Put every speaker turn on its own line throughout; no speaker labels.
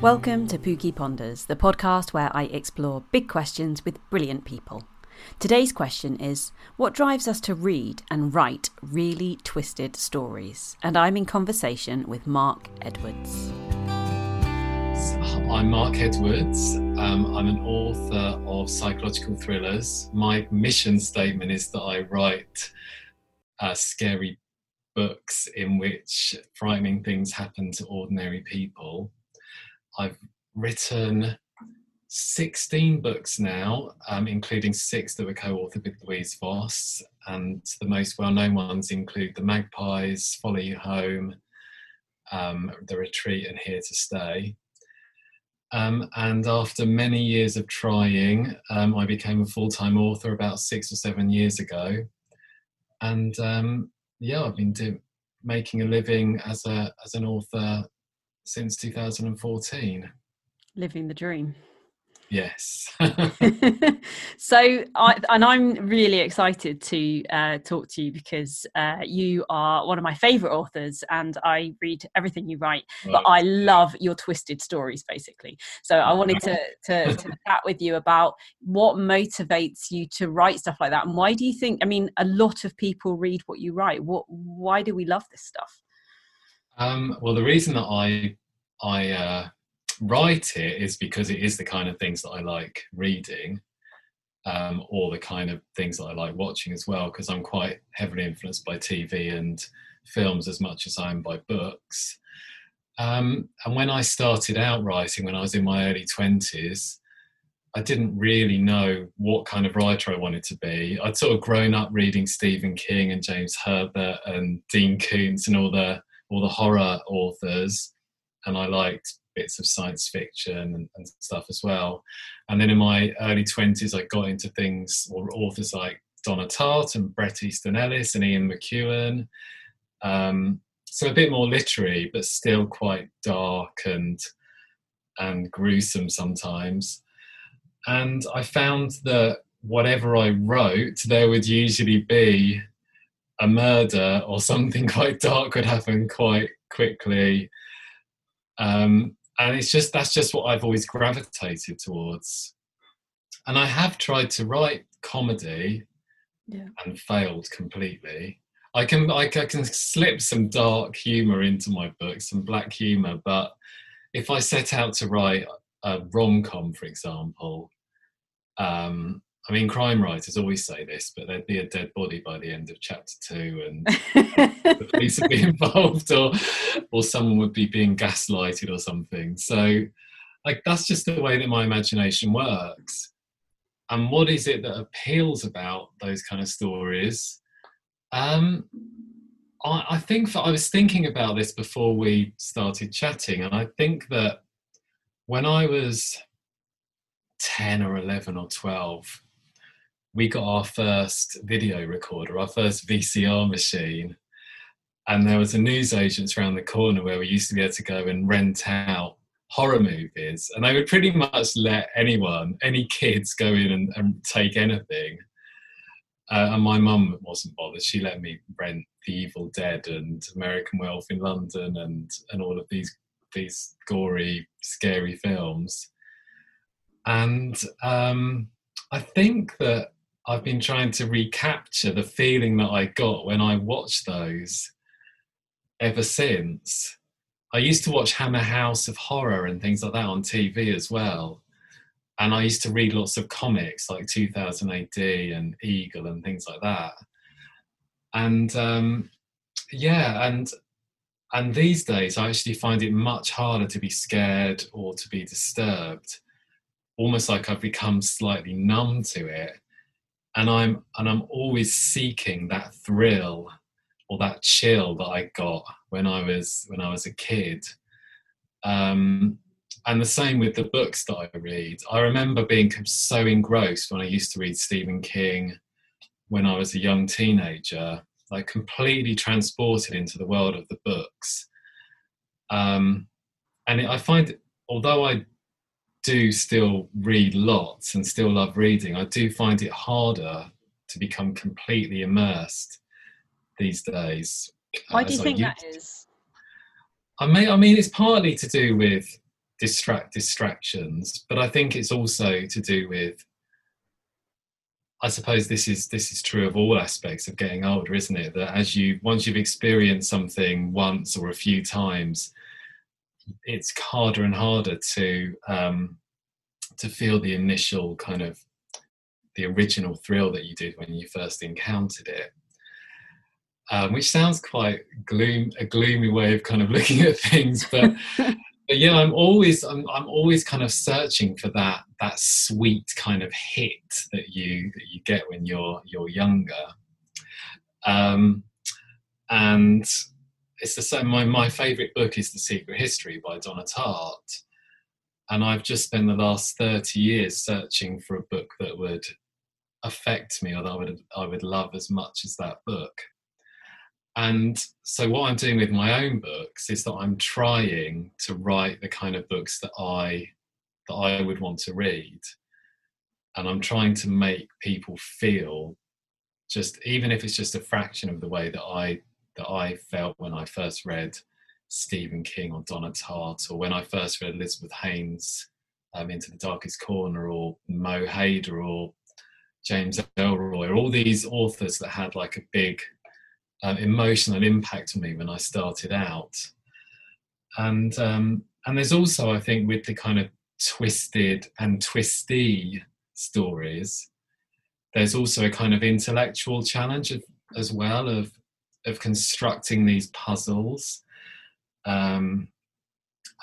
Welcome to Pookie Ponders, the podcast where I explore big questions with brilliant people. Today's question is What drives us to read and write really twisted stories? And I'm in conversation with Mark Edwards.
I'm Mark Edwards. Um, I'm an author of psychological thrillers. My mission statement is that I write uh, scary books in which frightening things happen to ordinary people. I've written 16 books now, um, including six that were co authored with Louise Voss. And the most well known ones include The Magpies, Follow You Home, um, The Retreat, and Here to Stay. Um, and after many years of trying, um, I became a full time author about six or seven years ago. And um, yeah, I've been do- making a living as, a, as an author since 2014.
Living the dream.
Yes.
so, I, and I'm really excited to uh, talk to you because uh, you are one of my favourite authors, and I read everything you write. Right. But I love your twisted stories, basically. So, I wanted to, to, to chat with you about what motivates you to write stuff like that, and why do you think? I mean, a lot of people read what you write. What? Why do we love this stuff?
Um, well, the reason that I I uh, write it is because it is the kind of things that I like reading, um, or the kind of things that I like watching as well. Because I'm quite heavily influenced by TV and films as much as I am by books. Um, and when I started out writing, when I was in my early twenties, I didn't really know what kind of writer I wanted to be. I'd sort of grown up reading Stephen King and James Herbert and Dean Koontz and all the all the horror authors, and I liked bits of science fiction and, and, stuff as well. And then in my early 20s, I got into things or authors like Donna Tartt and Bret Easton Ellis and Ian McEwan. Um, so a bit more literary, but still quite dark and and gruesome sometimes. And I found that whatever I wrote, there would usually be a murder or something quite dark would happen quite quickly. Um, and it's just that's just what I've always gravitated towards. And I have tried to write comedy yeah. and failed completely. I can I, can slip some dark humor into my books, some black humor, but if I set out to write a rom com, for example, um, I mean, crime writers always say this, but there'd be a dead body by the end of chapter two, and the police would be involved, or or someone would be being gaslighted or something. So, like, that's just the way that my imagination works. And what is it that appeals about those kind of stories? Um, I, I think for, I was thinking about this before we started chatting, and I think that when I was 10 or 11 or 12, we got our first video recorder, our first VCR machine. And there was a newsagents around the corner where we used to be able to go and rent out horror movies. And they would pretty much let anyone, any kids, go in and, and take anything. Uh, and my mum wasn't bothered. She let me rent The Evil Dead and American Werewolf in London and, and all of these these gory, scary films. And um, I think that I've been trying to recapture the feeling that I got when I watched those ever since. I used to watch Hammer House of Horror and things like that on TV as well. And I used to read lots of comics like 2000 AD and Eagle and things like that. And um, yeah, and and these days I actually find it much harder to be scared or to be disturbed. Almost like I've become slightly numb to it and I'm and I'm always seeking that thrill or that chill that I got when I was when I was a kid. Um, and the same with the books that I read. I remember being so engrossed when I used to read Stephen King when I was a young teenager, like completely transported into the world of the books. Um, and it, I find, although I do still read lots and still love reading, I do find it harder to become completely immersed these days.
Uh, Why do you think that is?
I mean, I mean, it's partly to do with distract distractions but i think it's also to do with i suppose this is this is true of all aspects of getting older isn't it that as you once you've experienced something once or a few times it's harder and harder to um to feel the initial kind of the original thrill that you did when you first encountered it um, which sounds quite gloom a gloomy way of kind of looking at things but but yeah, I'm always I'm, I'm always kind of searching for that that sweet kind of hit that you that you get when you're you're younger. Um, and it's the same. My my favorite book is The Secret History by Donna Tartt, and I've just spent the last thirty years searching for a book that would affect me or that I would I would love as much as that book. And so, what I'm doing with my own books is that I'm trying to write the kind of books that I that I would want to read, and I'm trying to make people feel just even if it's just a fraction of the way that I that I felt when I first read Stephen King or Donna Tartt, or when I first read Elizabeth Haynes' um, Into the Darkest Corner, or Mo Hayder, or James Ellroy, or all these authors that had like a big um, emotional impact on me when I started out. And um, and there's also, I think, with the kind of twisted and twisty stories, there's also a kind of intellectual challenge of, as well of of constructing these puzzles um,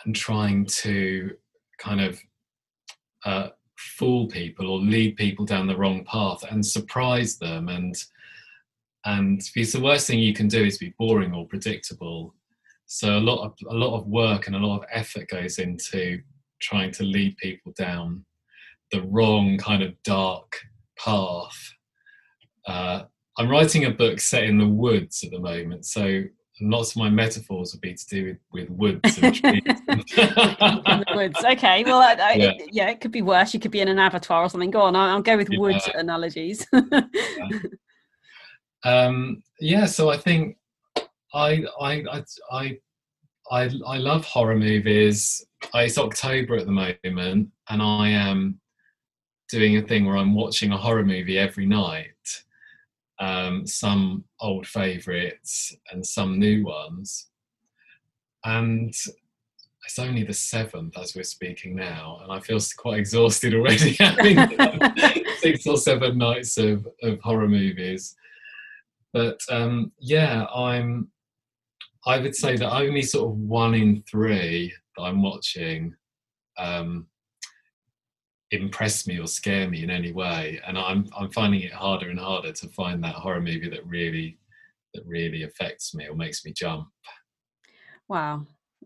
and trying to kind of uh, fool people or lead people down the wrong path and surprise them. And and because the worst thing you can do is be boring or predictable. So a lot of a lot of work and a lot of effort goes into trying to lead people down the wrong kind of dark path uh, i'm writing a book set in the woods at the moment so lots of my metaphors would be to do with, with woods and trees. in
the woods. Okay. Well, uh, yeah. It, yeah. it could be worse. You could be in an abattoir or something. Go on. I'll, I'll go with yeah. woods analogies. yeah.
Um, yeah, so I think I I I I I love horror movies. It's October at the moment, and I am doing a thing where I'm watching a horror movie every night. Um, some old favourites and some new ones, and it's only the seventh as we're speaking now, and I feel quite exhausted already having six or seven nights of, of horror movies. But um, yeah, I'm. I would say that only sort of one in three that I'm watching um, impress me or scare me in any way, and I'm I'm finding it harder and harder to find that horror movie that really that really affects me or makes me jump.
Wow,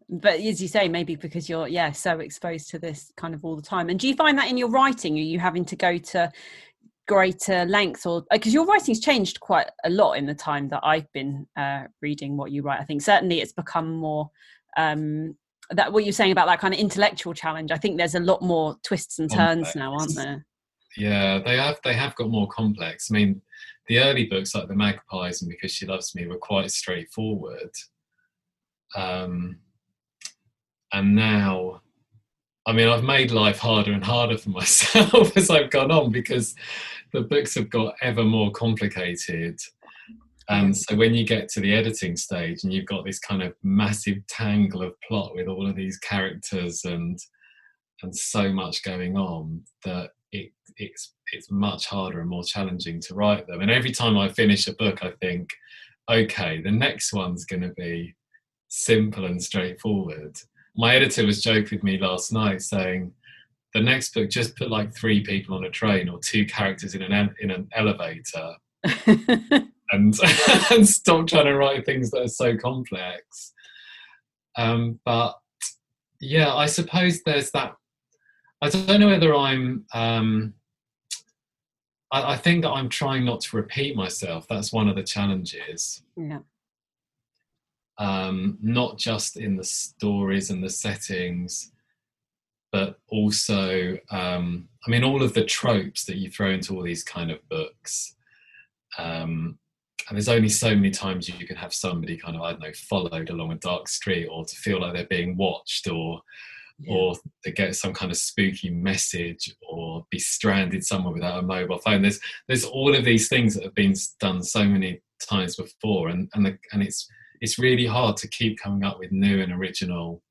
but as you say maybe because you're yeah so exposed to this kind of all the time and do you find that in your writing are you having to go to greater length or because uh, your writing's changed quite a lot in the time that I've been uh, reading what you write. I think certainly it's become more um, that what you're saying about that kind of intellectual challenge. I think there's a lot more twists and turns complex. now, aren't there?
Yeah, they have. They have got more complex. I mean, the early books like the Magpies and Because She Loves Me were quite straightforward. Um, and now I mean, I've made life harder and harder for myself as I've gone on because the books have got ever more complicated. Um, and so when you get to the editing stage and you've got this kind of massive tangle of plot with all of these characters and and so much going on that it it's it's much harder and more challenging to write them. And every time I finish a book I think, okay, the next one's gonna be simple and straightforward. My editor was joking with me last night saying the next book just put like three people on a train or two characters in an in an elevator and and stop trying to write things that are so complex. Um, but yeah i suppose there's that i don't know whether i'm um, I, I think that i'm trying not to repeat myself. That's one of the challenges.
Yeah.
Um, not just in the stories and the settings, but also, um, I mean, all of the tropes that you throw into all these kind of books. Um, and there's only so many times you can have somebody kind of, I don't know, followed along a dark street or to feel like they're being watched or yeah. or to get some kind of spooky message or be stranded somewhere without a mobile phone there's there's all of these things that have been done so many times before and and the, and it's it's really hard to keep coming up with new and original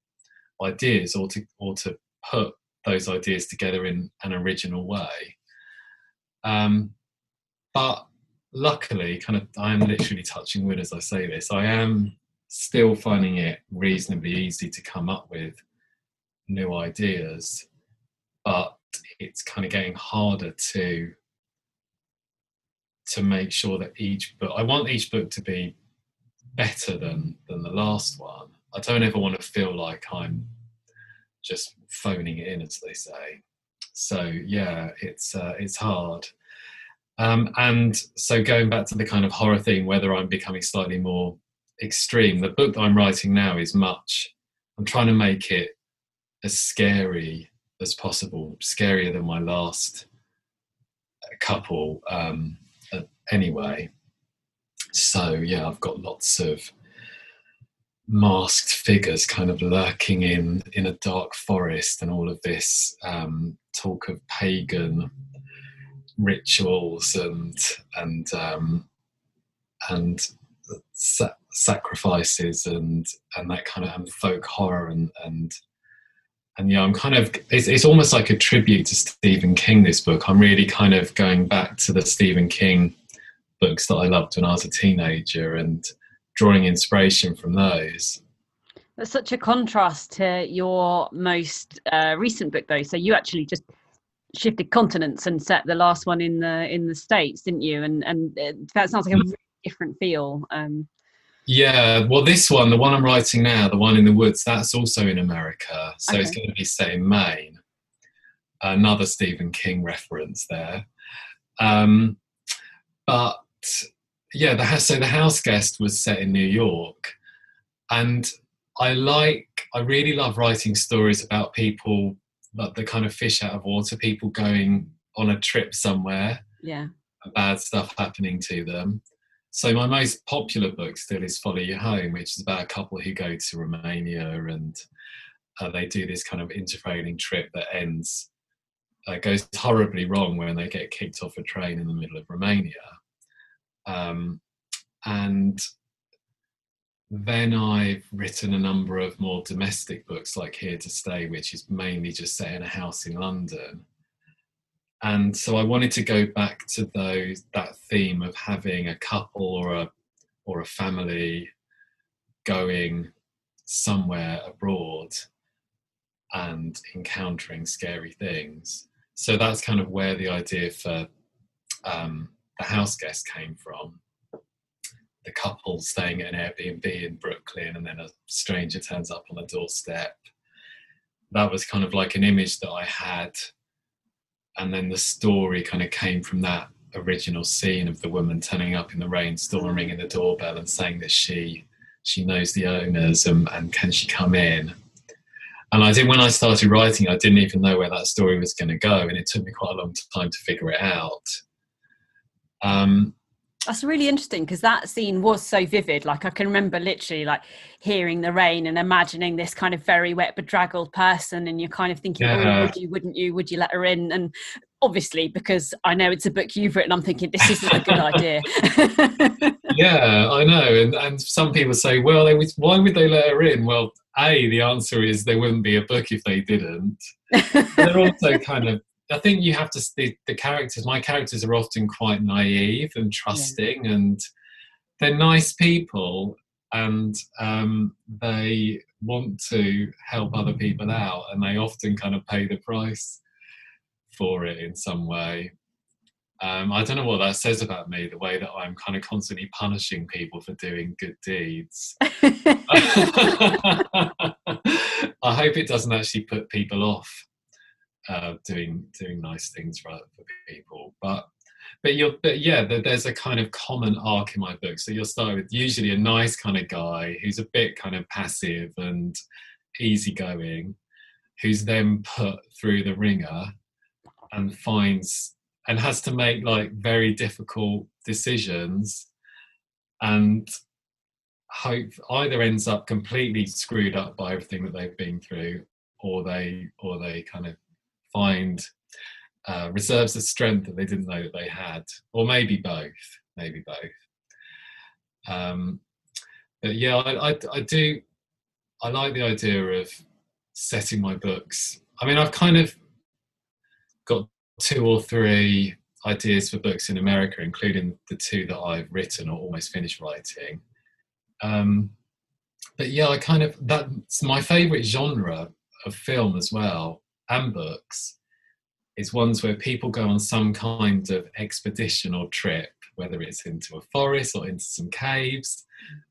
ideas or to or to put those ideas together in an original way um, but luckily kind of i am literally touching wood as i say this i am still finding it reasonably easy to come up with new ideas, but it's kind of getting harder to to make sure that each book I want each book to be better than than the last one. I don't ever want to feel like I'm just phoning it in, as they say. So yeah, it's uh, it's hard. Um, and so going back to the kind of horror theme, whether I'm becoming slightly more extreme, the book that I'm writing now is much. I'm trying to make it as scary as possible, scarier than my last couple. Um, anyway, so yeah, I've got lots of masked figures kind of lurking in in a dark forest, and all of this um, talk of pagan rituals and and um, and sa- sacrifices and and that kind of and folk horror and and and yeah, I'm kind of it's, it's almost like a tribute to Stephen King. This book, I'm really kind of going back to the Stephen King books that I loved when I was a teenager and drawing inspiration from those.
That's such a contrast to your most uh, recent book, though. So you actually just shifted continents and set the last one in the in the states, didn't you? And and uh, that sounds like a really different feel. Um,
yeah, well, this one, the one I'm writing now, the one in the woods, that's also in America. So okay. it's going to be set in Maine. Another Stephen King reference there. Um, but yeah, the house, so the house guest was set in New York, and I like, I really love writing stories about people, like the kind of fish out of water, people going on a trip somewhere.
Yeah.
Bad stuff happening to them so my most popular book still is Follow You Home, which is about a couple who go to Romania and uh, they do this kind of interrailing trip that ends uh, goes horribly wrong when they get kicked off a train in the middle of Romania. Um, and then I've written a number of more domestic books like Here to Stay, which is mainly just set in a house in London and so I wanted to go back to those that theme of having a couple or a or a family going somewhere abroad and encountering scary things. So that's kind of where the idea for um, the house guest came from. The couple staying at an Airbnb in Brooklyn, and then a stranger turns up on the doorstep. That was kind of like an image that I had. And then the story kind of came from that original scene of the woman turning up in the rainstorm and ringing the doorbell and saying that she she knows the owners and, and can she come in? And i think when i started writing i didn't even know where that story was going to go and it took me quite a long time to figure it out. Um,
that's really interesting because that scene was so vivid. Like I can remember literally like hearing the rain and imagining this kind of very wet, bedraggled person, and you're kind of thinking, oh, yeah. "Oh, would you? Wouldn't you? Would you let her in?" And obviously, because I know it's a book you've written, I'm thinking this isn't a good idea.
yeah, I know, and and some people say, "Well, they would, why would they let her in?" Well, a the answer is there wouldn't be a book if they didn't. They're also kind of I think you have to the, the characters. My characters are often quite naive and trusting, yeah. and they're nice people, and um, they want to help other people out, and they often kind of pay the price for it in some way. Um, I don't know what that says about me, the way that I'm kind of constantly punishing people for doing good deeds. I hope it doesn't actually put people off uh, doing doing nice things for, for people. But but you're but yeah, there's a kind of common arc in my book. So you'll start with usually a nice kind of guy who's a bit kind of passive and easygoing, who's then put through the wringer and finds and has to make like very difficult decisions and hope either ends up completely screwed up by everything that they've been through or they or they kind of find uh, reserves of strength that they didn't know that they had, or maybe both, maybe both. Um, but yeah, I, I, I do. I like the idea of setting my books. I mean, I've kind of got two or three ideas for books in America, including the two that I've written or almost finished writing. Um, but yeah, I kind of that's my favorite genre of film as well and books is ones where people go on some kind of expedition or trip, whether it's into a forest or into some caves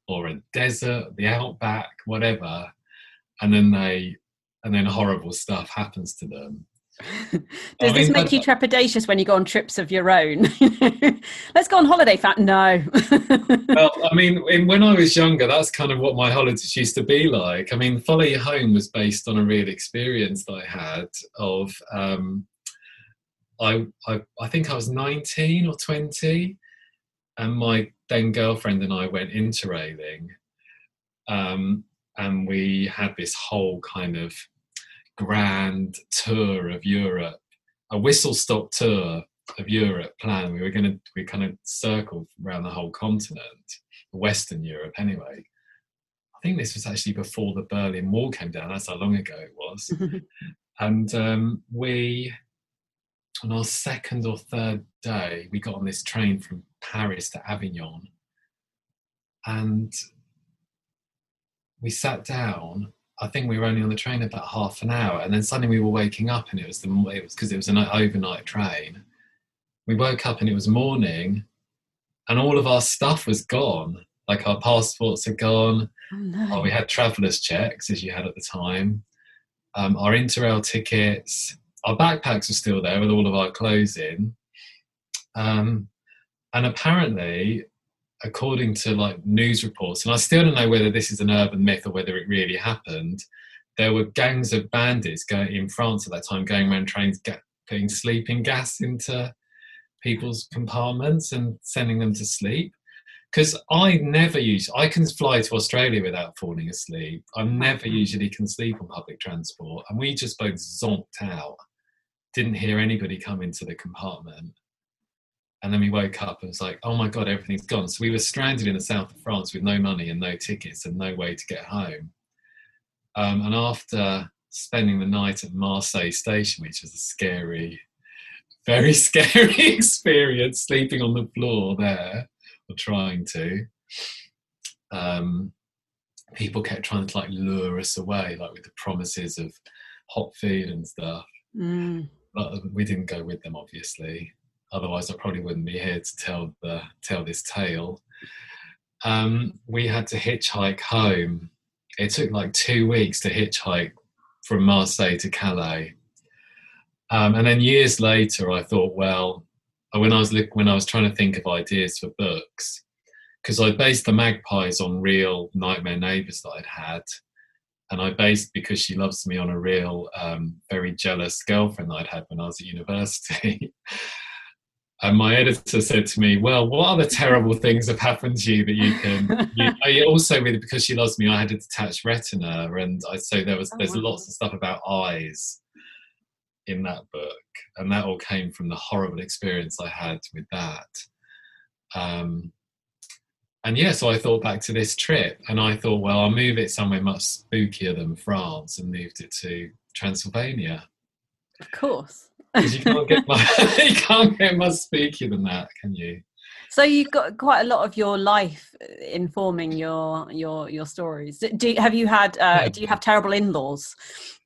or a desert, the outback, whatever, and then they and then horrible stuff happens to them.
Does I this make you trepidatious when you go on trips of your own? Let's go on holiday, fat. No.
well, I mean, when I was younger, that's kind of what my holidays used to be like. I mean, Follow Your Home was based on a real experience that I had of. Um, I, I I think I was 19 or 20, and my then girlfriend and I went interrailing, um, and we had this whole kind of grand tour of Europe, a whistle stop tour of Europe planned. We were going to, we kind of circled around the whole continent, Western Europe anyway. I think this was actually before the Berlin Wall came down. That's how long ago it was. and um, we, on our second or third day, we got on this train from Paris to Avignon. And we sat down I think we were only on the train about half an hour, and then suddenly we were waking up, and it was the it was because it was an overnight train. We woke up and it was morning, and all of our stuff was gone. Like our passports had gone. Oh, no. oh, we had travellers checks, as you had at the time. Um, our interrail tickets, our backpacks were still there with all of our clothes in. Um, and apparently, according to like news reports, and I still don't know whether this is an urban myth or whether it really happened. There were gangs of bandits going in France at that time, going around trains, get, putting sleeping gas into people's compartments and sending them to sleep. Because I never use, I can fly to Australia without falling asleep. I never mm-hmm. usually can sleep on public transport, and we just both zonked out. Didn't hear anybody come into the compartment and then we woke up and was like, oh my God, everything's gone. So we were stranded in the south of France with no money and no tickets and no way to get home. Um, and after spending the night at Marseille station, which was a scary, very scary experience, sleeping on the floor there, or trying to, um, people kept trying to like lure us away, like with the promises of hot food and stuff. Mm. But we didn't go with them, obviously otherwise I probably wouldn't be here to tell the tell this tale. Um, we had to hitchhike home. It took like two weeks to hitchhike from Marseille to Calais. Um, and then years later, I thought, well, when I was when I was trying to think of ideas for books, because I based the Magpies on real nightmare neighbours that I'd had, and I based because she loves me on a real, um, very jealous girlfriend that I'd had when I was at university. And my editor said to me, "Well, what other terrible things have happened to you that you can?" you, I also, with because she loves me, I had a detached retina, and I so there was oh, there's wow. lots of stuff about eyes in that book, and that all came from the horrible experience I had with that. Um, and yeah, so I thought back to this trip, and I thought, well, I'll move it somewhere much spookier than France, and moved it to Transylvania.
Of course
because you can't get much, you can't get much spookier than that, can you?
So you've got quite a lot of your life informing your your your stories. Do have you had? Uh, yeah. Do you have terrible in-laws?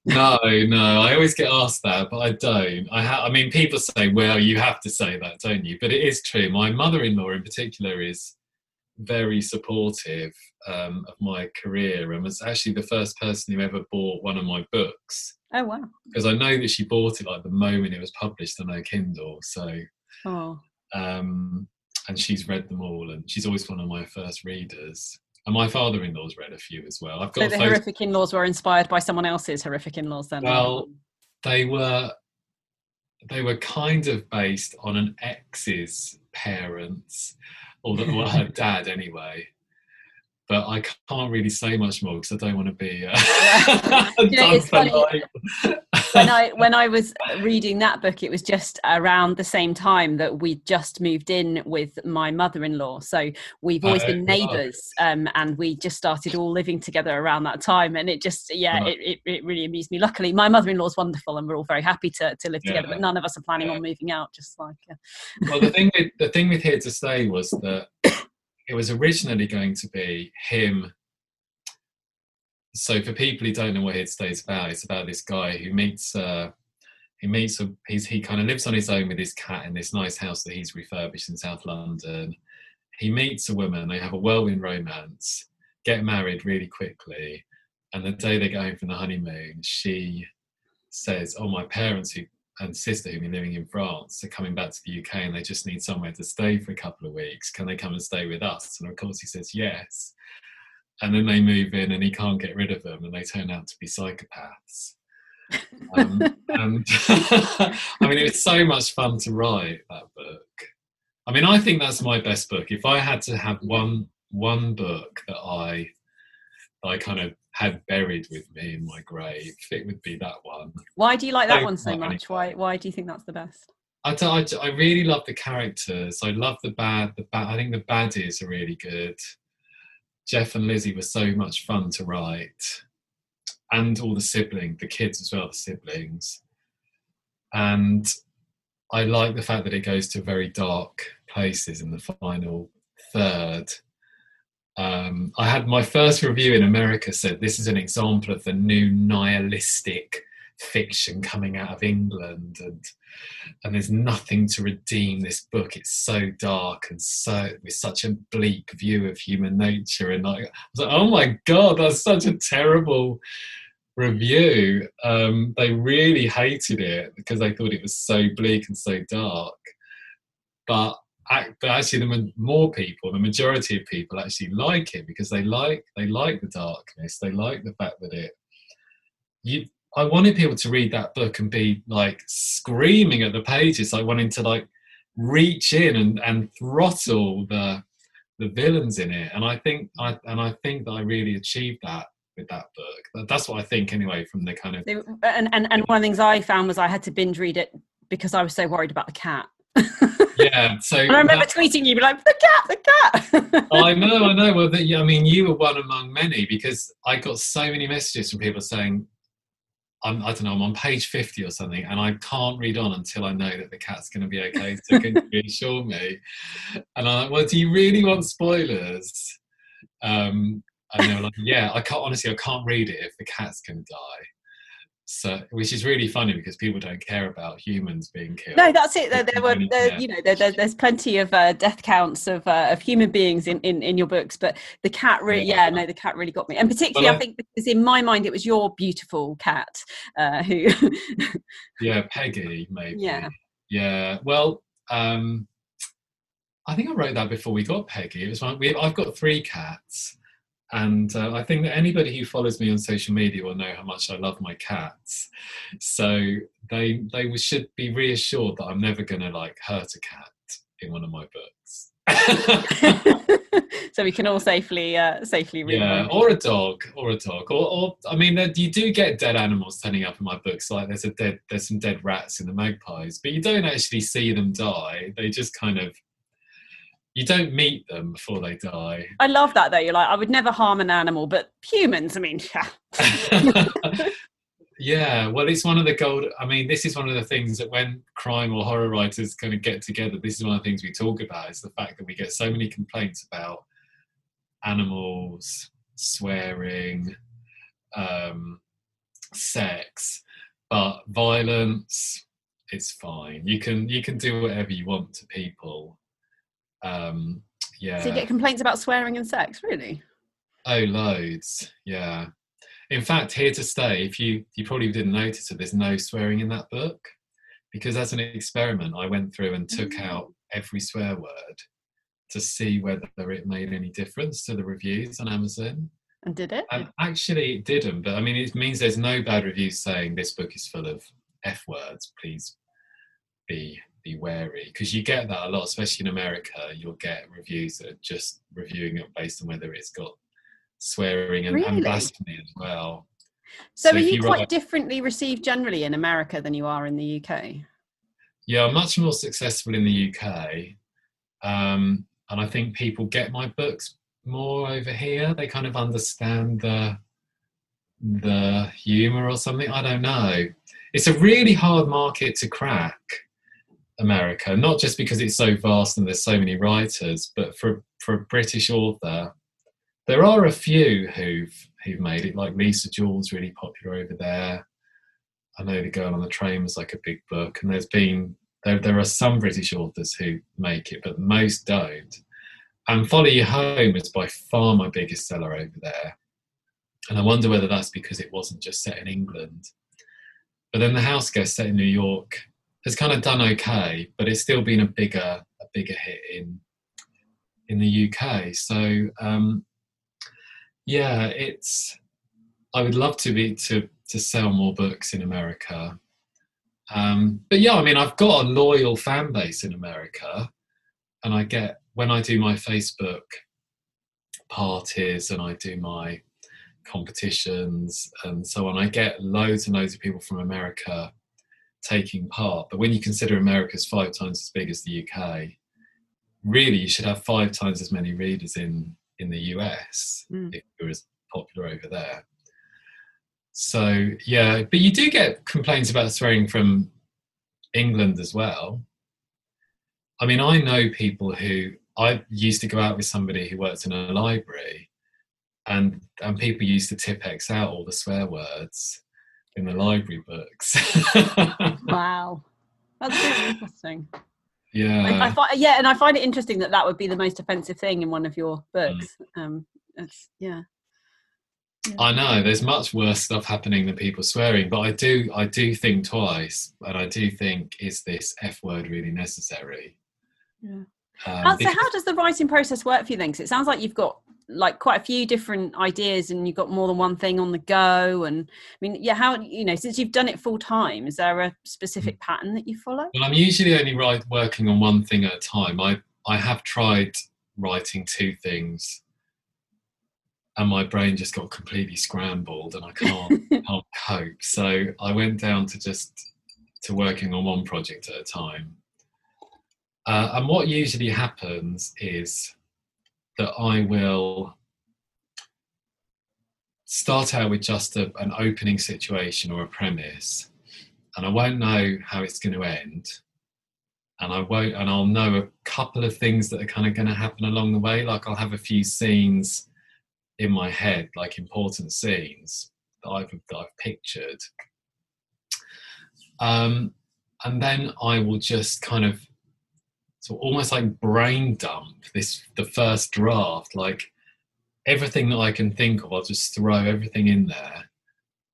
no, no. I always get asked that, but I don't. I ha- I mean, people say, "Well, you have to say that, don't you?" But it is true. My mother-in-law, in particular, is very supportive um, of my career and was actually the first person who ever bought one of my books.
Oh wow!
Because I know that she bought it like the moment it was published on her Kindle. So, oh. um, and she's read them all, and she's always one of my first readers. And my father-in-law's read a few as well.
I've got so the horrific in-laws were inspired by someone else's horrific in-laws, then.
Well, they were they were kind of based on an ex's parents, or, the, or her dad anyway. but I can't really say much more because I don't want to be. Uh,
yeah, it's funny. When I when I was reading that book, it was just around the same time that we just moved in with my mother-in-law. So we've always been neighbours, um, and we just started all living together around that time. And it just, yeah, it, it, it, really amused me. Luckily, my mother-in-law is wonderful, and we're all very happy to, to live yeah. together. But none of us are planning yeah. on moving out. Just like. Uh...
well, the thing with the thing with here to stay was that it was originally going to be him. So for people who don't know what Here is about, it's about this guy who meets uh, he meets a, he's he kind of lives on his own with his cat in this nice house that he's refurbished in South London. He meets a woman, they have a whirlwind romance, get married really quickly, and the day they go home from the honeymoon, she says, "Oh, my parents who and sister who've been living in France are coming back to the UK and they just need somewhere to stay for a couple of weeks. Can they come and stay with us? And of course he says yes. And then they move in and he can't get rid of them and they turn out to be psychopaths. um, and I mean, it was so much fun to write that book. I mean, I think that's my best book. If I had to have one one book that I I kind of had buried with me in my grave, it would be that one.
Why do you like that one so much? Why why do you think that's the best?
I, I, I really love the characters. I love the bad. The bad. I think the baddies are really good. Jeff and Lizzie were so much fun to write, and all the siblings, the kids as well, the siblings. And I like the fact that it goes to very dark places in the final third um, I had my first review in America said this is an example of the new nihilistic fiction coming out of England, and and there's nothing to redeem this book. It's so dark and so with such a bleak view of human nature, and I, I was like, oh my god, that's such a terrible review. Um, they really hated it because they thought it was so bleak and so dark, but but actually the more people the majority of people actually like it because they like they like the darkness they like the fact that it you i wanted people to read that book and be like screaming at the pages like wanting to like reach in and and throttle the the villains in it and i think i and i think that i really achieved that with that book that's what i think anyway from the kind of
and and, and one of the things i found was i had to binge read it because i was so worried about the cat
yeah. So
and I remember that, tweeting you, like the cat, the
cat. I know, I know. Well, the, I mean, you were one among many because I got so many messages from people saying, I'm, I don't know, I'm on page 50 or something, and I can't read on until I know that the cat's going to be okay. So can you reassure me? And I'm like, well, do you really want spoilers? Um, and they were like, yeah, I can't, honestly, I can't read it if the cat's going to die so which is really funny because people don't care about humans being killed.
No that's it. There, there were there, you know there, there's plenty of uh, death counts of, uh, of human beings in, in in your books but the cat really yeah, yeah no the cat really got me. And particularly well, I, I, think because in my mind it was your beautiful cat uh, who
yeah peggy maybe. Yeah. Yeah well um i think i wrote that before we got peggy. It was one we, i've got three cats and uh, I think that anybody who follows me on social media will know how much I love my cats. So they they should be reassured that I'm never going to like hurt a cat in one of my books.
so we can all safely uh, safely
read. Yeah, or a dog, or a dog, or, or I mean, you do get dead animals turning up in my books. Like there's a dead, there's some dead rats in the magpies, but you don't actually see them die. They just kind of you don't meet them before they die.
I love that though. You're like, I would never harm an animal, but humans, I mean,
yeah. yeah, well, it's one of the gold. I mean, this is one of the things that when crime or horror writers kind of get together, this is one of the things we talk about is the fact that we get so many complaints about animals, swearing, um, sex, but violence, it's fine. You can you can do whatever you want to people um, yeah.
So you get complaints about swearing and sex, really?
Oh, loads. Yeah. In fact, here to stay. If you you probably didn't notice that there's no swearing in that book because as an experiment, I went through and took mm. out every swear word to see whether it made any difference to the reviews on Amazon.
And did it?
And actually, it didn't. But I mean, it means there's no bad reviews saying this book is full of f words. Please be be wary because you get that a lot, especially in America. You'll get reviews that are just reviewing it based on whether it's got swearing and,
Really?
and blasphemy as well.
So,
So
are you
you
quite
write-
differently received generally in America than you are in the UK?
Yeah, I'm much more successful in the UK, um, and I think people get my books more over here. They kind of understand the the humor or something. I don't know. It's a really hard market to crack, America. Not just because it's so vast and there's so many writers, but for for a British author, there are a few who've who've made it. Like Lisa Jewell's really popular over there. I know the Girl on the Train was like a big book, and there's been there there are some British authors who make it, but most don't. And Follow You Home is by far my biggest seller over there, and I wonder whether that's because it wasn't just set in England. But then The House Guest set in New York has kind of done okay, but it's still been a bigger a bigger hit in in the UK. So um, yeah, it's I would love to be to to sell more books in America. Um, but yeah, I mean, I've got a loyal fan base in America, and I get when I do my Facebook parties and I do my competitions and so on, I get loads and loads of people from America taking part. But when you consider America's five times as big as the UK, really you should have five times as many readers in in the US
Mm.
if you're as popular over there. So yeah, but you do get complaints about swearing from England as well. I mean, I know people who I used to go out with somebody who worked in a library, and and people used to Tipp-Ex out all the swear words in the library books.
Wow, that's really interesting.
yeah,
I, I find, yeah, and I find it interesting that that would be the most offensive thing in one of your books. Um, it's, yeah.
I know there's much worse stuff happening than people swearing, but I do I do think twice, and I do think is this F word really necessary?
Yeah.
Um,
How- so how does the writing process work for you then? Because it sounds like you've got like quite a few different ideas and you've got more than one thing on the go. And I mean, yeah, how you know since you've done it full time, is there a specific pattern that you follow?
Well, I'm usually only write, working on one thing at a time. I I have tried writing two things, and my brain just got completely scrambled, and I can't can't cope. So I went down to just to working on one project at a time. Uh, and what usually happens is that I will start out with just a, an opening situation or a premise, and I won't know how it's going to end. And I won't, and I'll know a couple of things that are kind of going to happen along the way. Like I'll have a few scenes in my head, like important scenes that I've that I've pictured. Um, and then I will just kind of so almost like brain dump this the first draft, like everything that I can think of, I'll just throw everything in there.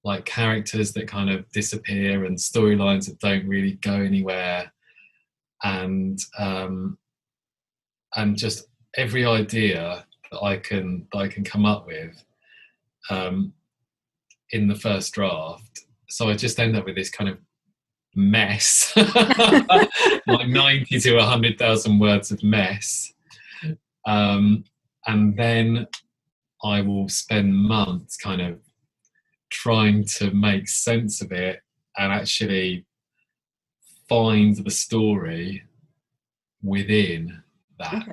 Like characters that kind of disappear and storylines that don't really go anywhere and um and just every idea that I can that I can come up with um in the first draft. So I just end up with this kind of mess like 90 to 100,000 words of mess. Um, and then I will spend months kind of trying to make sense of it and actually find the story within that.
Okay.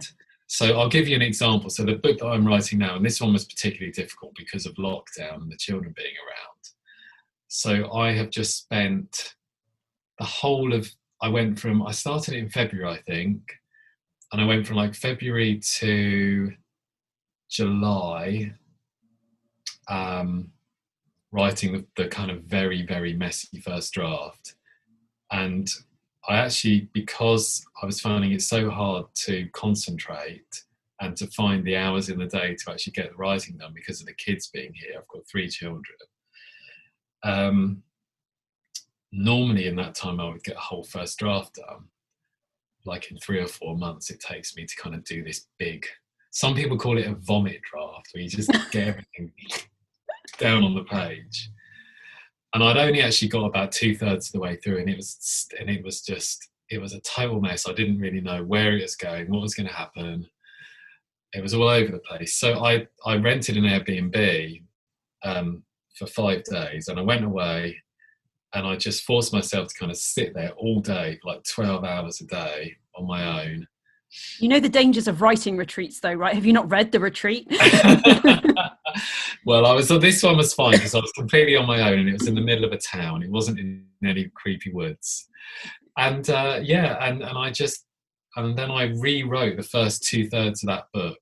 So I'll give you an example. So the book that I'm writing now, and this one was particularly difficult because of lockdown and the children being around. So I have just spent the whole of I went from I started it in February, I think, and I went from like February to July, um, writing the, the kind of very very messy first draft, and I actually because I was finding it so hard to concentrate and to find the hours in the day to actually get the writing done because of the kids being here. I've got three children. Um, normally in that time I would get a whole first draft done. Like in three or four months, it takes me to kind of do this big. Some people call it a vomit draft, where you just get everything down on the page. And I'd only actually got about two thirds of the way through, and it was and it was just it was a total mess. I didn't really know where it was going, what was going to happen. it was all over the place. So I I rented an Airbnb um, for five days, and I went away, and I just forced myself to kind of sit there all day, like twelve hours a day on my own.
You know the dangers of writing retreats, though, right? Have you not read the retreat?
well, I was. This one was fine because I was completely on my own, and it was in the middle of a town. It wasn't in any creepy woods, and uh, yeah, and and I just and then I rewrote the first two thirds of that book,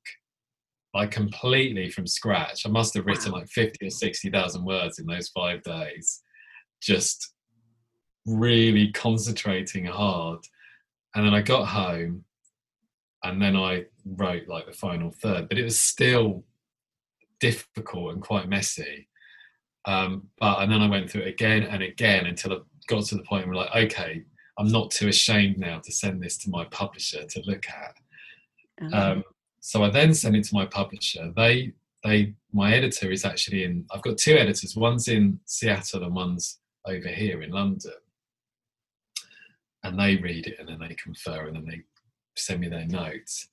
like completely from scratch. I must have written like fifty or sixty thousand words in those five days, just really concentrating hard. And then I got home, and then I wrote like the final third, but it was still difficult and quite messy. Um, but and then I went through it again and again until I got to the point where like, okay, I'm not too ashamed now to send this to my publisher to look at. Mm-hmm. Um, so I then sent it to my publisher. They, they, my editor is actually in. I've got two editors. One's in Seattle and one's over here in London. And they read it and then they confer and then they send me their notes.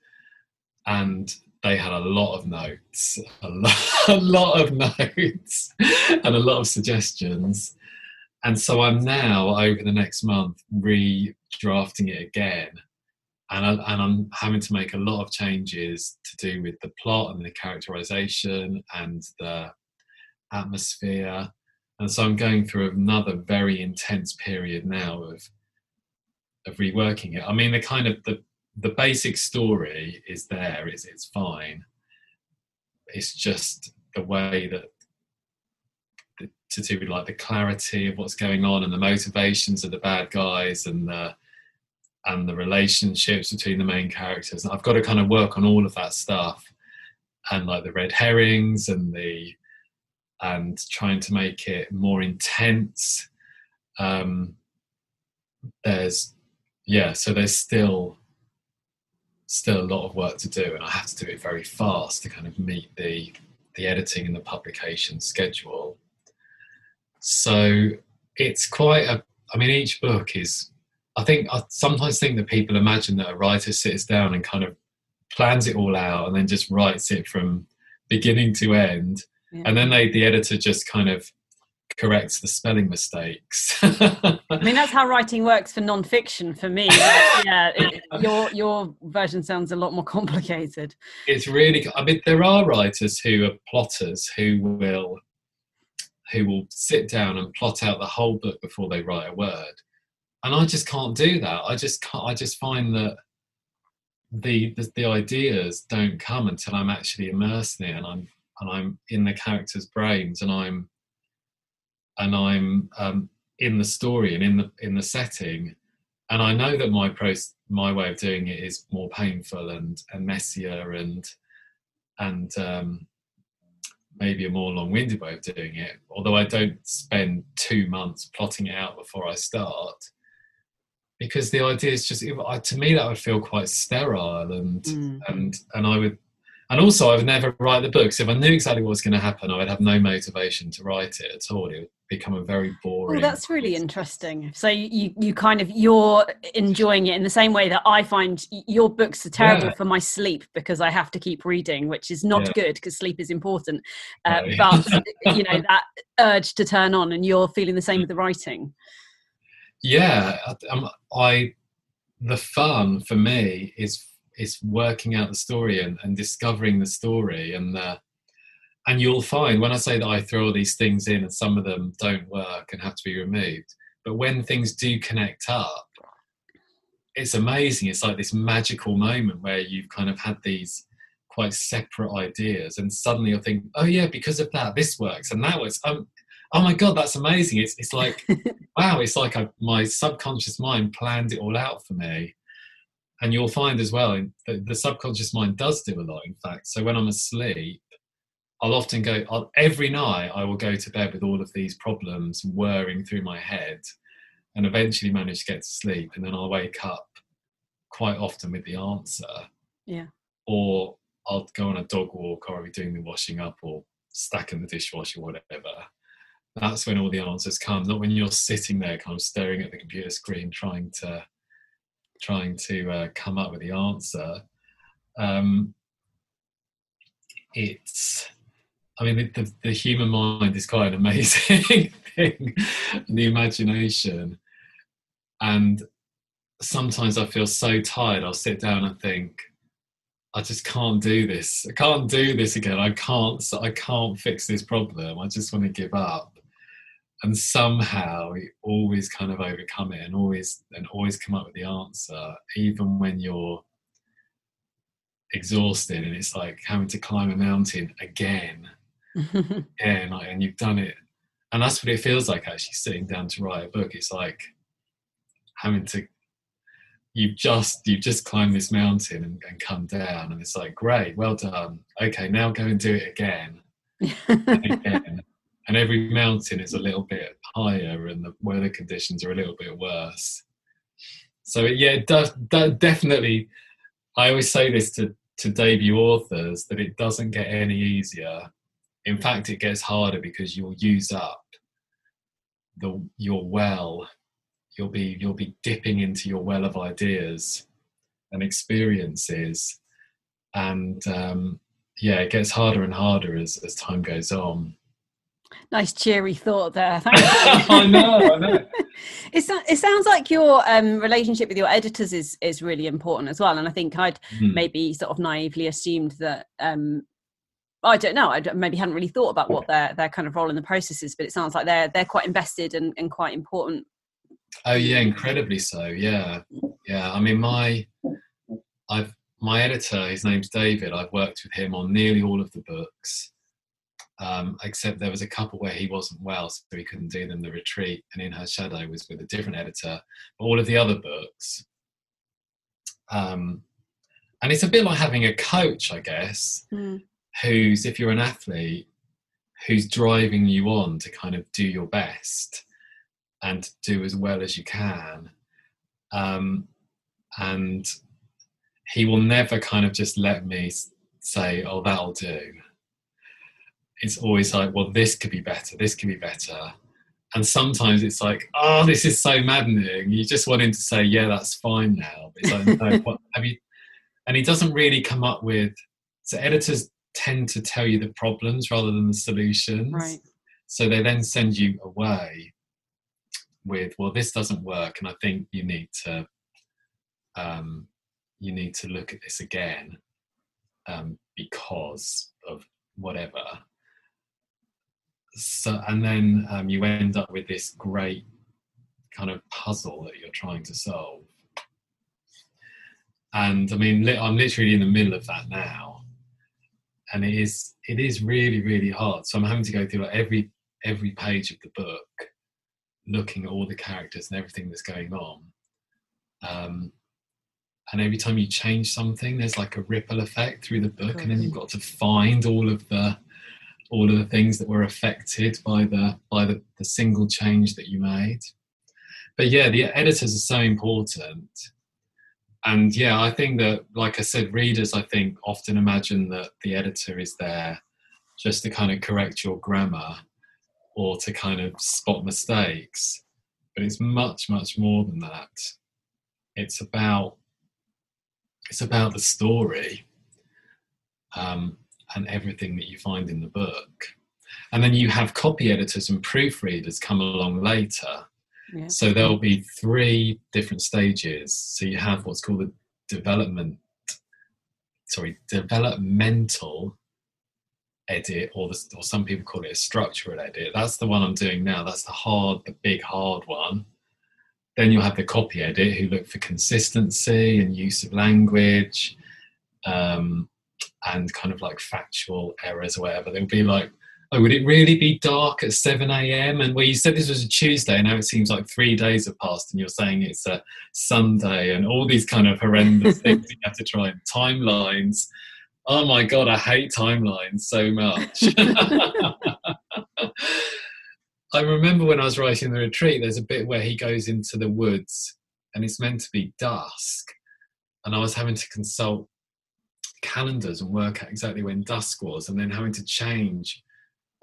And they had a lot of notes, a lot, a lot of notes, and a lot of suggestions and so I'm now over the next month redrafting it again, and, I, and I'm having to make a lot of changes to do with the plot and the characterization and the atmosphere, and so I'm going through another very intense period now of of reworking it. I mean, the kind of the the basic story is there; it's it's fine. It's just the way that to do with like the clarity of what's going on and the motivations of the bad guys and the and the relationships between the main characters. I've got to kind of work on all of that stuff and like the red herrings and the and trying to make it more intense. Um, there's yeah, so there's still still a lot of work to do, and I have to do it very fast to kind of meet the the editing and the publication schedule. So it's quite a. I mean, each book is. I think I sometimes think that people imagine that a writer sits down and kind of plans it all out and then just writes it from beginning to end, yeah. and then they, the editor just kind of corrects the spelling mistakes.
I mean, that's how writing works for non-fiction for me. yeah, it, your your version sounds a lot more complicated.
It's really. I mean, there are writers who are plotters who will who will sit down and plot out the whole book before they write a word and i just can't do that i just can't i just find that the, the the, ideas don't come until i'm actually immersed in it and i'm and i'm in the characters brains and i'm and i'm um, in the story and in the in the setting. And i know that my my way of doing it is more painful and and messier and and um, maybe a more long-winded way of doing it. Although i don't spend two months plotting it out before i start. Because the idea is just to me that would feel quite sterile and mm. and and i would and also i would never write the books if i knew exactly what was going to happen i would have no motivation to write it at all it would become a very boring.
Well, that's really interesting. So you you kind of you're enjoying it in the same way that I find your books are terrible yeah. for my sleep because I have to keep reading, which is not yeah. good because sleep is important. Uh, but you know that urge to turn on, and you're feeling the same with the writing.
Yeah, I, I the fun for me is is working out the story and, and discovering the story and the and you'll find when I say that I throw all these things in and some of them don't work and have to be removed, but when things do connect up, it's amazing. It's like this magical moment where you've kind of had these quite separate ideas, and suddenly you'll think, oh yeah, because of that, this works and that works. Um, oh my god, that's amazing. It's it's like wow, it's like I, my subconscious mind planned it all out for me. And you'll find as well, the, the subconscious mind does do a lot. In fact, so when I'm asleep, I'll often go I'll, every night. I will go to bed with all of these problems whirring through my head, and eventually manage to get to sleep. And then I'll wake up quite often with the answer.
Yeah.
Or I'll go on a dog walk, or I'll be doing the washing up, or stacking the dishwasher, or whatever. That's when all the answers come. Not when you're sitting there, kind of staring at the computer screen, trying to trying to uh, come up with the answer. Um, it's I mean, the, the, the, human mind is quite an amazing thing, the imagination. And sometimes I feel so tired, I'll sit down and think, I just can't do this. I can't do this again. I can't. I can't fix this problem. I just want to give up. And somehow, you always kind of overcome it, and always and always come up with the answer, even when you're exhausted and it's like having to climb a mountain again. Yeah like, and you've done it. And that's what it feels like actually sitting down to write a book. It's like having to you've just you've just climbed this mountain and, and come down and it's like great well done. Okay now go and do it again. And again and every mountain is a little bit higher and the weather conditions are a little bit worse so yeah it does that definitely i always say this to to debut authors that it doesn't get any easier. In fact, it gets harder because you'll use up the your well. You'll be you'll be dipping into your well of ideas and experiences, and um, yeah, it gets harder and harder as as time goes on.
Nice cheery thought there. Thank you.
I know, I know.
it, it sounds like your um, relationship with your editors is is really important as well. And I think I'd hmm. maybe sort of naively assumed that um, I don't know. I maybe hadn't really thought about what their their kind of role in the process is, but it sounds like they're they're quite invested and, and quite important.
Oh yeah, incredibly so. Yeah, yeah. I mean, my I've my editor. His name's David. I've worked with him on nearly all of the books um, except there was a couple where he wasn't well, so he couldn't do them. The Retreat and In Her Shadow was with a different editor. But all of the other books, um, and it's a bit like having a coach, I guess, mm. who's if you're an athlete, who's driving you on to kind of do your best and do as well as you can. Um, and he will never kind of just let me say, "Oh, that'll do." It's always like, well, this could be better, this could be better. And sometimes it's like, oh, this is so maddening. You just want him to say, yeah, that's fine now. Like, no, what, have you? And he doesn't really come up with. So editors tend to tell you the problems rather than the solutions.
Right.
So they then send you away with, well, this doesn't work, and I think you need to, um, you need to look at this again um, because of whatever so and then um, you end up with this great kind of puzzle that you're trying to solve. And i mean i'm literally in the middle of that now. And it is it is really really hard. So i'm having to go through like every every page of the book looking at all the characters and everything that's going on. Um, and every time you change something there's like a ripple effect through the book and then you've got to find all of the all of the things that were affected by the by the, the single change that you made. But yeah the editors are so important. And yeah i think that like i said readers i think often imagine that the editor is there just to kind of correct your grammar or to kind of spot mistakes. But it's much much more than that. It's about it's about the story. Um, and everything that you find in the book. And then you have copy editors and proofreaders come along later. Yeah. So there'll be three different stages. So you have what's called the development, sorry, developmental edit, or, the, or some people call it a structural edit. That's the one I'm doing now. That's the hard, the big hard one. Then you'll have the copy edit, who look for consistency and use of language. Um, and kind of like factual errors or whatever. They'll be like, oh, would it really be dark at 7 a.m.? And well, you said this was a Tuesday, and now it seems like three days have passed, and you're saying it's a Sunday, and all these kind of horrendous things you have to try and timelines. Oh my God, I hate timelines so much. I remember when I was writing the retreat, there's a bit where he goes into the woods and it's meant to be dusk. And I was having to consult calendars and work out exactly when dusk was, and then having to change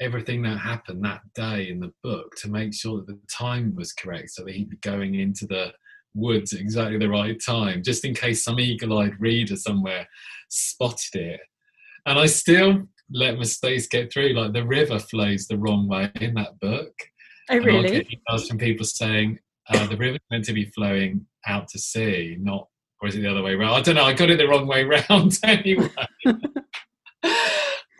everything that happened that day in the book to make sure that the time was correct so that he'd be going into the woods at exactly the right time, just in case some eagle eyed reader somewhere spotted it. And I still let mistakes get through. Like the river flows the wrong way in that book.
Oh, really?
And emails from people saying uh, the river's meant to be flowing out to sea, not, or is it the other way around? I don't know. I got it the wrong way round anyway.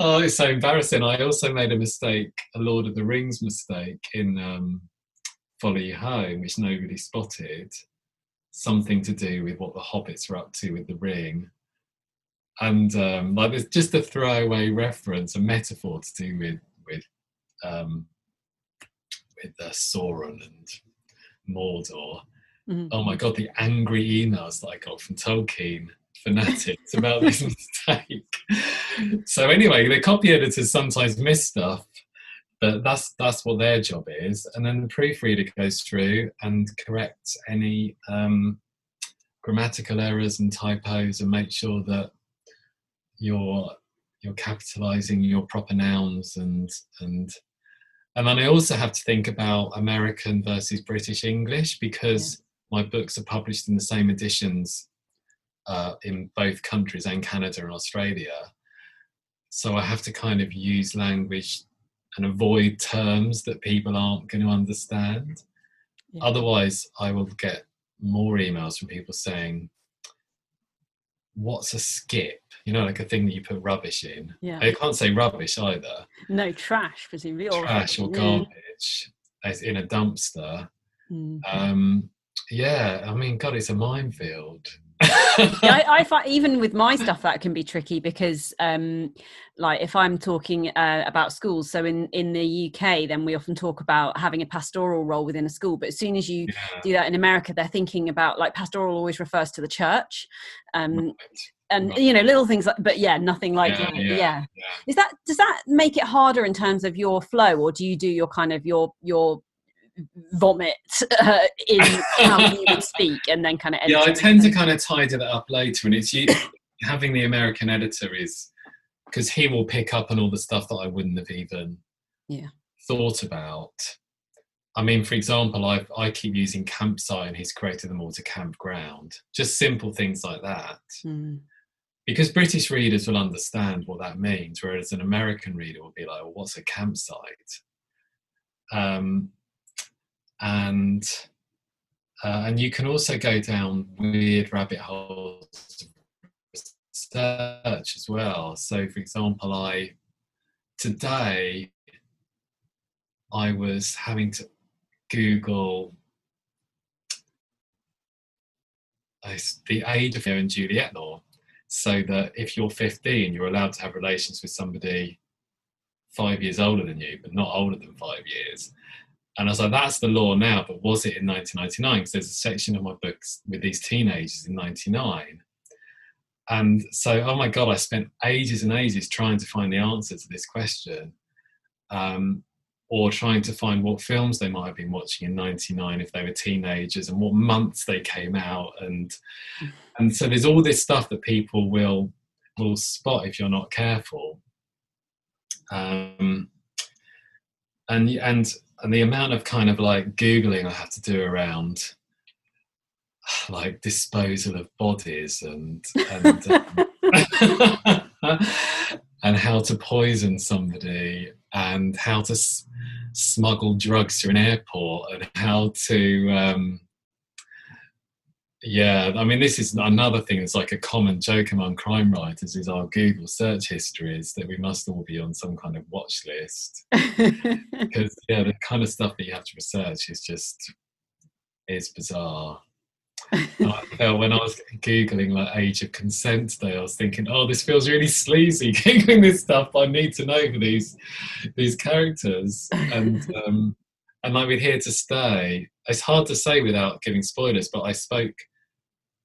oh, it's so embarrassing. I also made a mistake, a Lord of the Rings mistake in um, Follow You Home, which nobody spotted. Something to do with what the hobbits were up to with the ring and um, like there's just a throwaway reference, a metaphor to do with with um, with uh, Sauron and Mordor. Mm-hmm. Oh my god, the angry emails that I got from Tolkien fanatics about this mistake. so anyway, the copy editors sometimes miss stuff, but that's that's what their job is. And then the proofreader goes through and corrects any um, grammatical errors and typos and make sure that you're you're capitalizing your proper nouns and and and then I also have to think about American versus British English because. My books are published in the same editions uh, in both countries and Canada and Australia. So I have to kind of use language and avoid terms that people aren't going to understand. Yeah. Otherwise, I will get more emails from people saying, What's a skip? you know, like a thing that you put rubbish in.
Yeah.
I can't say rubbish either.
No, trash, presumably.
Or trash or garbage as in a dumpster. Mm-hmm. Um, yeah, I mean, God, it's a minefield.
yeah, I, I, find even with my stuff that can be tricky because, um, like, if I'm talking uh, about schools, so in in the UK, then we often talk about having a pastoral role within a school. But as soon as you yeah. do that in America, they're thinking about like pastoral always refers to the church. Um, right and you know little things like but yeah nothing like yeah, yeah, yeah, is that does that make it harder in terms of your flow or do you do your kind of your your vomit uh, in how you would speak and then kind of
yeah i tend to kind of tidy that up later and it's you having the american editor is because he will pick up on all the stuff that i wouldn't have even
yeah
thought about I mean, for example, I I keep using campsite, and he's created them all to campground. Just simple things like that. Mm because British readers will understand what that means, whereas an American reader will be like, well, what's a campsite? Um, and uh, and you can also go down weird rabbit holes research as well. So, for example, I today I was having to Google the age of and Juliet law so that if you're 15, you're allowed to have relations with somebody five years older than you, but not older than five years. And I was like, that's the law now, but was it in 1999? Because there's a section of my books with these teenagers in 99. And so, oh my God, I spent ages and ages trying to find the answer to this question. Um, or trying to find what films they might have been watching in 99 if they were teenagers and what months they came out and and so there's all this stuff that people will will spot if you're not careful um, and and and the amount of kind of like googling i have to do around like disposal of bodies and and um, and how to poison somebody and how to s- smuggle drugs through an airport and how to um, yeah i mean this is another thing that's like a common joke among crime writers is our google search histories that we must all be on some kind of watch list because yeah the kind of stuff that you have to research is just is bizarre I felt when I was googling like age of consent today, I was thinking, oh, this feels really sleazy googling this stuff. I need to know for these these characters, and um, and like we're here to stay. It's hard to say without giving spoilers, but I spoke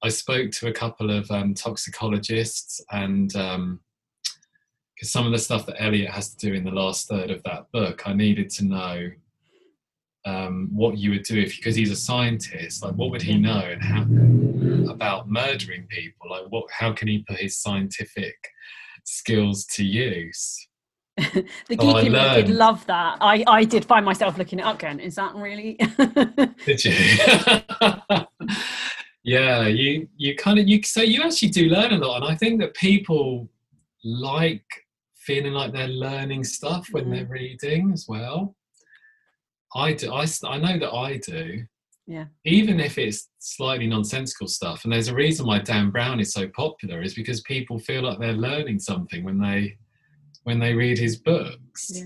I spoke to a couple of um, toxicologists and. because um, some of the stuff that Elliot has to do in the last third of that book, I needed to know um, what you would do if because he's a scientist like what would he know and how about murdering people? Like what how can he put his scientific skills to use?
The geeky learned... did love that. I, I did find myself looking it up again. Is that really?
Did you yeah you you kind of you so you actually do learn a lot and i think that people like feeling like they're learning stuff when mm. they're reading as well. I do. I, I know that I do.
Yeah.
Even if it's slightly nonsensical stuff, and there's a reason why Dan Brown is so popular is because people feel like they're learning something when they when they read his books.
Yeah.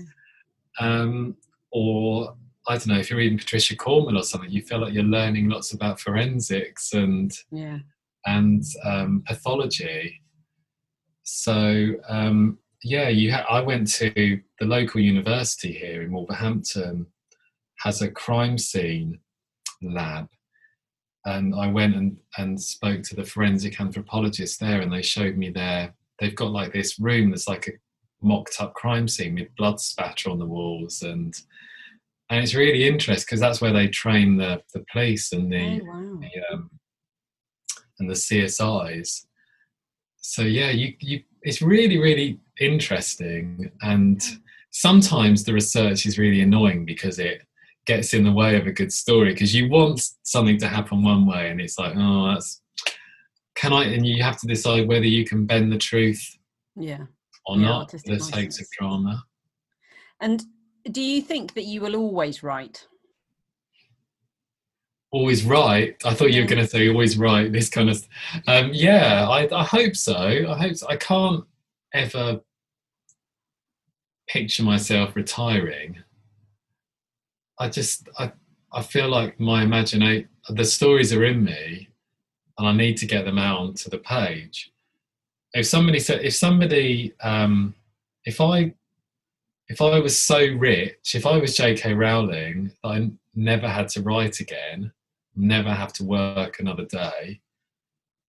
Um, or I don't know if you're reading Patricia Cornwell or something, you feel like you're learning lots about forensics and
yeah.
and um, pathology. So um, yeah, you. Ha- I went to the local university here in Wolverhampton has a crime scene lab. And I went and, and spoke to the forensic anthropologists there, and they showed me their. They've got like this room that's like a mocked up crime scene with blood spatter on the walls, and and it's really interesting because that's where they train the the police and the,
oh, wow.
the um, and the CSIs. So yeah, you you it's really really interesting, and sometimes the research is really annoying because it gets in the way of a good story because you want something to happen one way and it's like oh that's can i and you have to decide whether you can bend the truth
yeah
or yeah, not for the sake of drama
and do you think that you will always write
always right i thought you were going to say always right this kind of um, yeah I, I hope so i hope so. i can't ever picture myself retiring I just I I feel like my imagination the stories are in me and I need to get them out onto the page. If somebody said if somebody um, if I if I was so rich, if I was J.K. Rowling, I never had to write again, never have to work another day.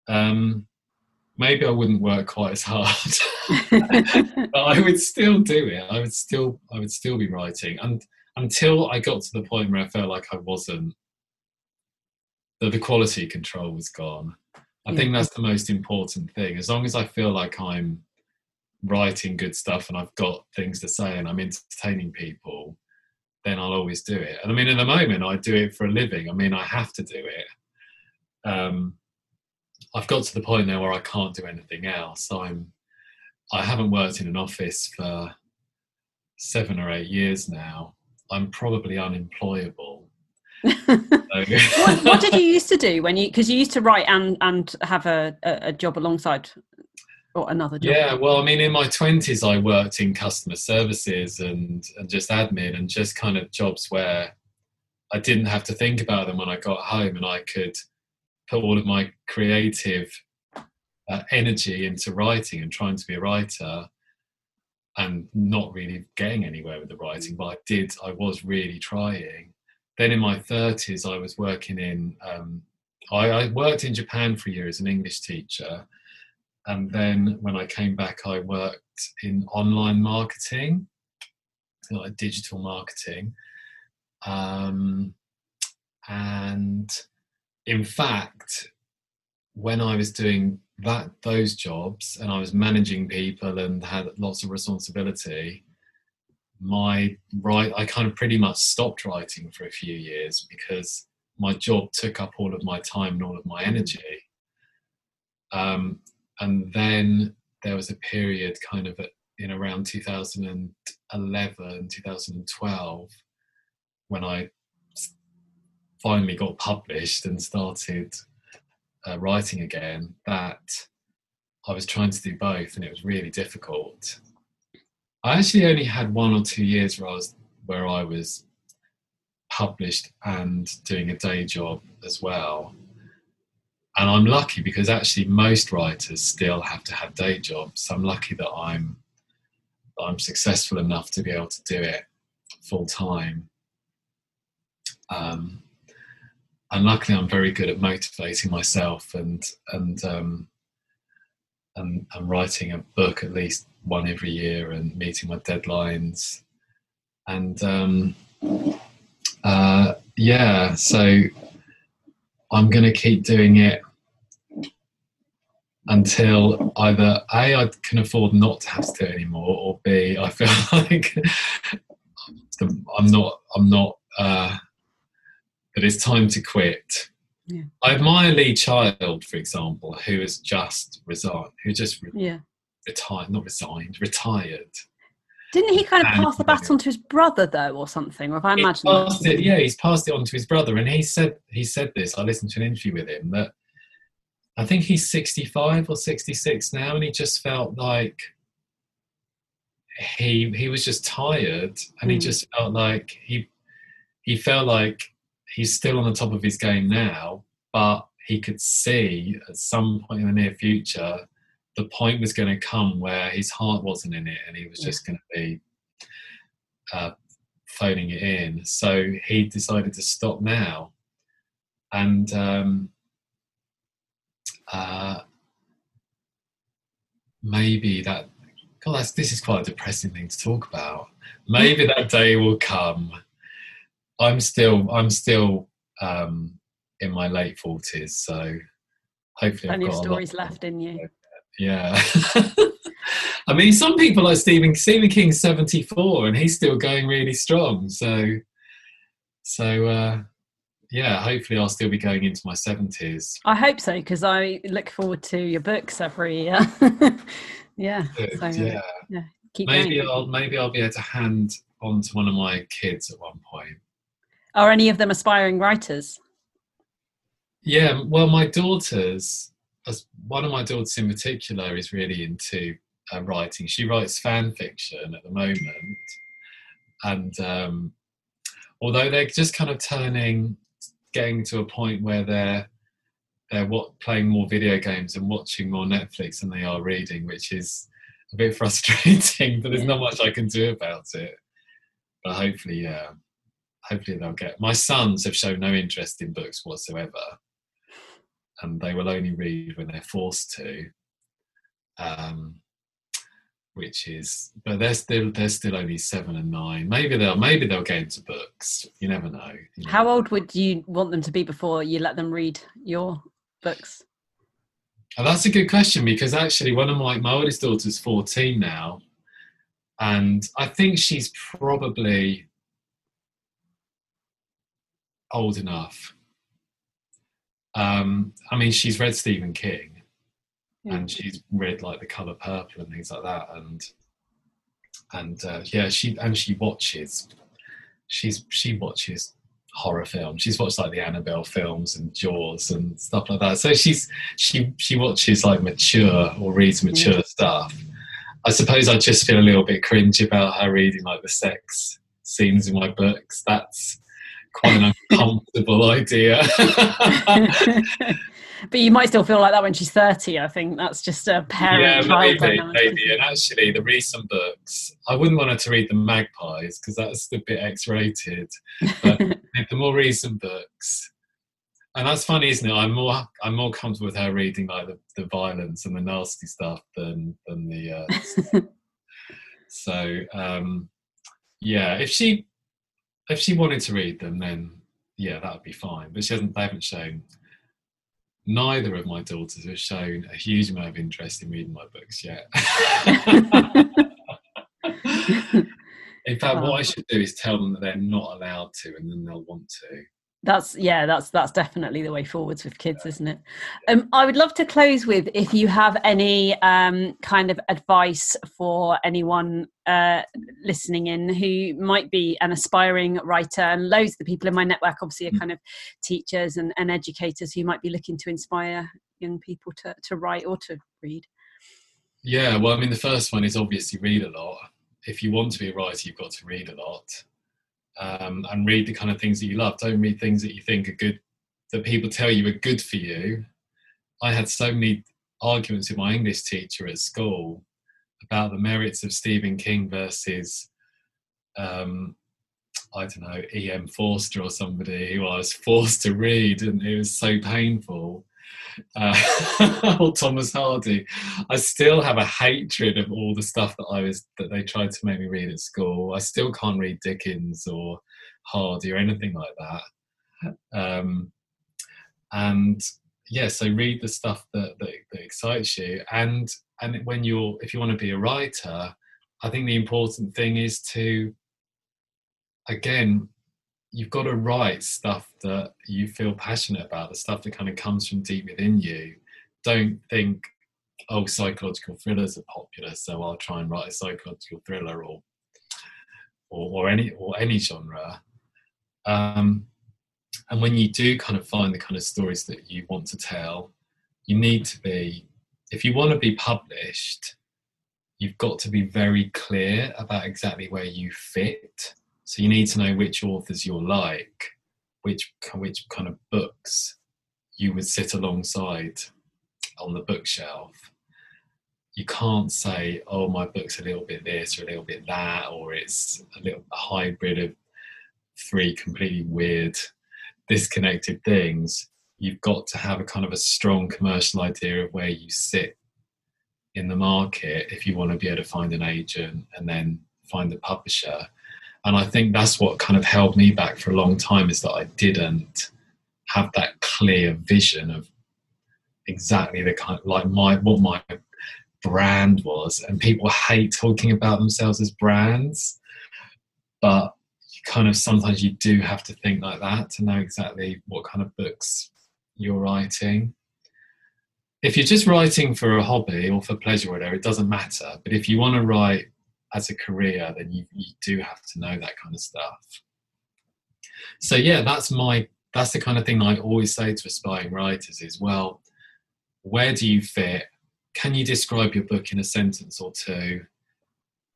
Um, maybe I wouldn't work quite as hard, but I would still do it. I would still I would still be writing and until I got to the point where I felt like I wasn't, that the quality control was gone. I yeah. think that's the most important thing. As long as I feel like I'm writing good stuff and I've got things to say and I'm entertaining people, then I'll always do it. And I mean, in the moment, I do it for a living. I mean, I have to do it. Um, I've got to the point now where I can't do anything else. I'm, I haven't worked in an office for seven or eight years now, I'm probably unemployable.
what, what, did you used to do when you because you used to write and and have a, a job alongside or another job
yeah well i mean in my 20s i worked in customer services and and just admin and just kind of jobs where i didn't have to think about them when i got home and i could put all of my creative uh, energy into writing and trying to be a writer and not really getting anywhere with the writing, but I did, I was really trying. Then in my 30s, I was working in, um, I, I, worked in Japan for a year as an English teacher. And then when I came back, I worked in online marketing, like digital marketing. Um, and in fact, when I was doing that those jobs and I was managing people and had lots of responsibility, my right I kind of pretty much stopped writing for a few years because my job took up all of my time and all of my energy. Um, and then there was a period kind of in around 2011, 2012 when I finally got published and started uh, writing again that I was trying to do both and it was really difficult. I actually only had one or two years where I was where I was published and doing a day job as well. And I'm lucky because actually most writers still have to have day jobs. So I'm lucky that I'm I'm successful enough to be able to do it full time. Um, and luckily I'm very good at motivating myself and and um, and, and writing a book at least one every year and meeting my deadlines and um, uh, yeah so I'm going to keep doing it until either a I can afford not to have to do it anymore or b I feel like I'm not I'm not uh, that it's time to quit.
Yeah.
I admire Lee Child, for example, who has just resigned, who just
yeah.
retired, not resigned, retired.
Didn't he kind of pass the baton to his brother though, or something? Or if I imagine,
it, yeah, he's passed it on to his brother, and he said he said this. I listened to an interview with him that I think he's sixty five or sixty six now, and he just felt like he he was just tired, and mm. he hmm. just felt like he he felt like he's still on the top of his game now, but he could see at some point in the near future the point was going to come where his heart wasn't in it and he was just going to be uh, phoning it in. So he decided to stop now. And um, uh, maybe that, God, that's, this is quite a depressing thing to talk about. Maybe that day will come. I'm still, I'm still um, in my late 40s, so hopefully
Plenty I've got stories left in you.
Yeah. I mean, some people like Stephen Stephen King's seventy four, and he's still going really strong. So, so uh, yeah, hopefully I'll still be going into my seventies.
I hope so because I look forward to your books every year. yeah.
So, yeah. Yeah. Keep maybe going. I'll maybe I'll be able to hand on to one of my kids at one point.
Are any of them aspiring writers?
Yeah, well, my daughters one of my daughters in particular is really into uh, writing. She writes fan fiction at the moment, and um, although they're just kind of turning, getting to a point where they're they're what playing more video games and watching more Netflix than they are reading, which is a bit frustrating. but there's not much I can do about it. But hopefully, yeah, hopefully they'll get. My sons have shown no interest in books whatsoever and they will only read when they're forced to. Um, which is, but they're still they're still only seven and nine. Maybe they'll maybe they'll get into books. You never know. You
How old would you want them to be before you let them read your books?
Oh, that's a good question because actually, one of my my oldest daughter's fourteen now, and I think she's probably old enough um, I mean, she's read Stephen King, mm. and she's read like The Color Purple and things like that, and and uh, yeah, she and she watches. She's she watches horror films. She's watched like the Annabelle films and Jaws and stuff like that. So she's she she watches like mature or reads mature yeah. stuff. I suppose I just feel a little bit cringe about her reading like the sex scenes in my books. That's quite an uncomfortable idea.
but you might still feel like that when she's 30 i think. That's just a parent
yeah maybe maybe. and actually the recent books i wouldn't want her to read the magpies because that's a bit x-rated. But the more recent books and that's funny isn't it? I'm more i'm more comfortable with her reading like the, the violence and the nasty stuff than than the uh, so um yeah if she if she wanted to read them, then yeah, that would be fine. But she hasn't. They haven't shown. Neither of my daughters have shown a huge amount of interest in reading my books yet. in fact, what I should do is tell them that they're not allowed to, and then they'll want to
that's yeah that's that's definitely the way forwards with kids isn't it? Um, i would love to close with if you have any um, kind of advice for anyone uh, listening in who might be an aspiring writer and loads of the people in my network obviously are mm. kind of teachers and, and educators who might be looking to inspire young people to, to write or to read.
Yeah well i mean the first one is obviously read a lot. If you want to be a writer you've got to read a lot um, and read the kind of things that you love. Don't read things that you think are good, that people tell you are good for you. I had so many arguments with my English teacher at school about the merits of Stephen King versus, um, I don't know, E.M. Forster or somebody who I was forced to read, and it was so painful uh, or Thomas Hardy. I still have a hatred of all the stuff that I was that they tried to make me read at school. I still can't read Dickens or Hardy or anything like that. Um, and yeah, so read the stuff that, that, that excites you. And and when you're if you want to be a writer, I think the important thing is to again you've got to write stuff that you feel passionate about, the stuff that kind of comes from deep within you. Don't think oh, psychological thrillers are popular, so I'll try and write a psychological thriller or or, or any or any genre. Um, and when you do kind of find the kind of stories that you want to tell, you need to be, if you want to be published, you've got to be very clear about exactly where you fit. So you need to know which authors you're like, which which kind of books you would sit alongside on the bookshelf. You can't say, "Oh, my book's a little bit this or a little bit that," or it's a little a hybrid of three completely weird, disconnected things. You've got to have a kind of a strong commercial idea of where you sit in the market if you want to be able to find an agent and then find a publisher. And I think that's what kind of held me back for a long time is that I didn't have that clear vision of exactly the kind of, like my what my brand was. And people hate talking about themselves as brands, but kind of sometimes you do have to think like that to know exactly what kind of books you're writing if you're just writing for a hobby or for pleasure or whatever, it doesn't matter. But if you want to write as a career, then you, you do have to know that kind of stuff. So yeah, that's my that's the kind of thing I always say to aspiring writers is well, where do you fit? Can you describe your book in a sentence or two?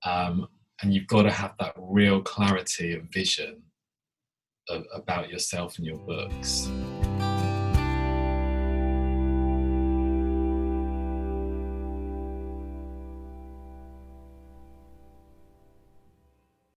Um, and you've got to have that real clarity of vision of, about yourself and your books.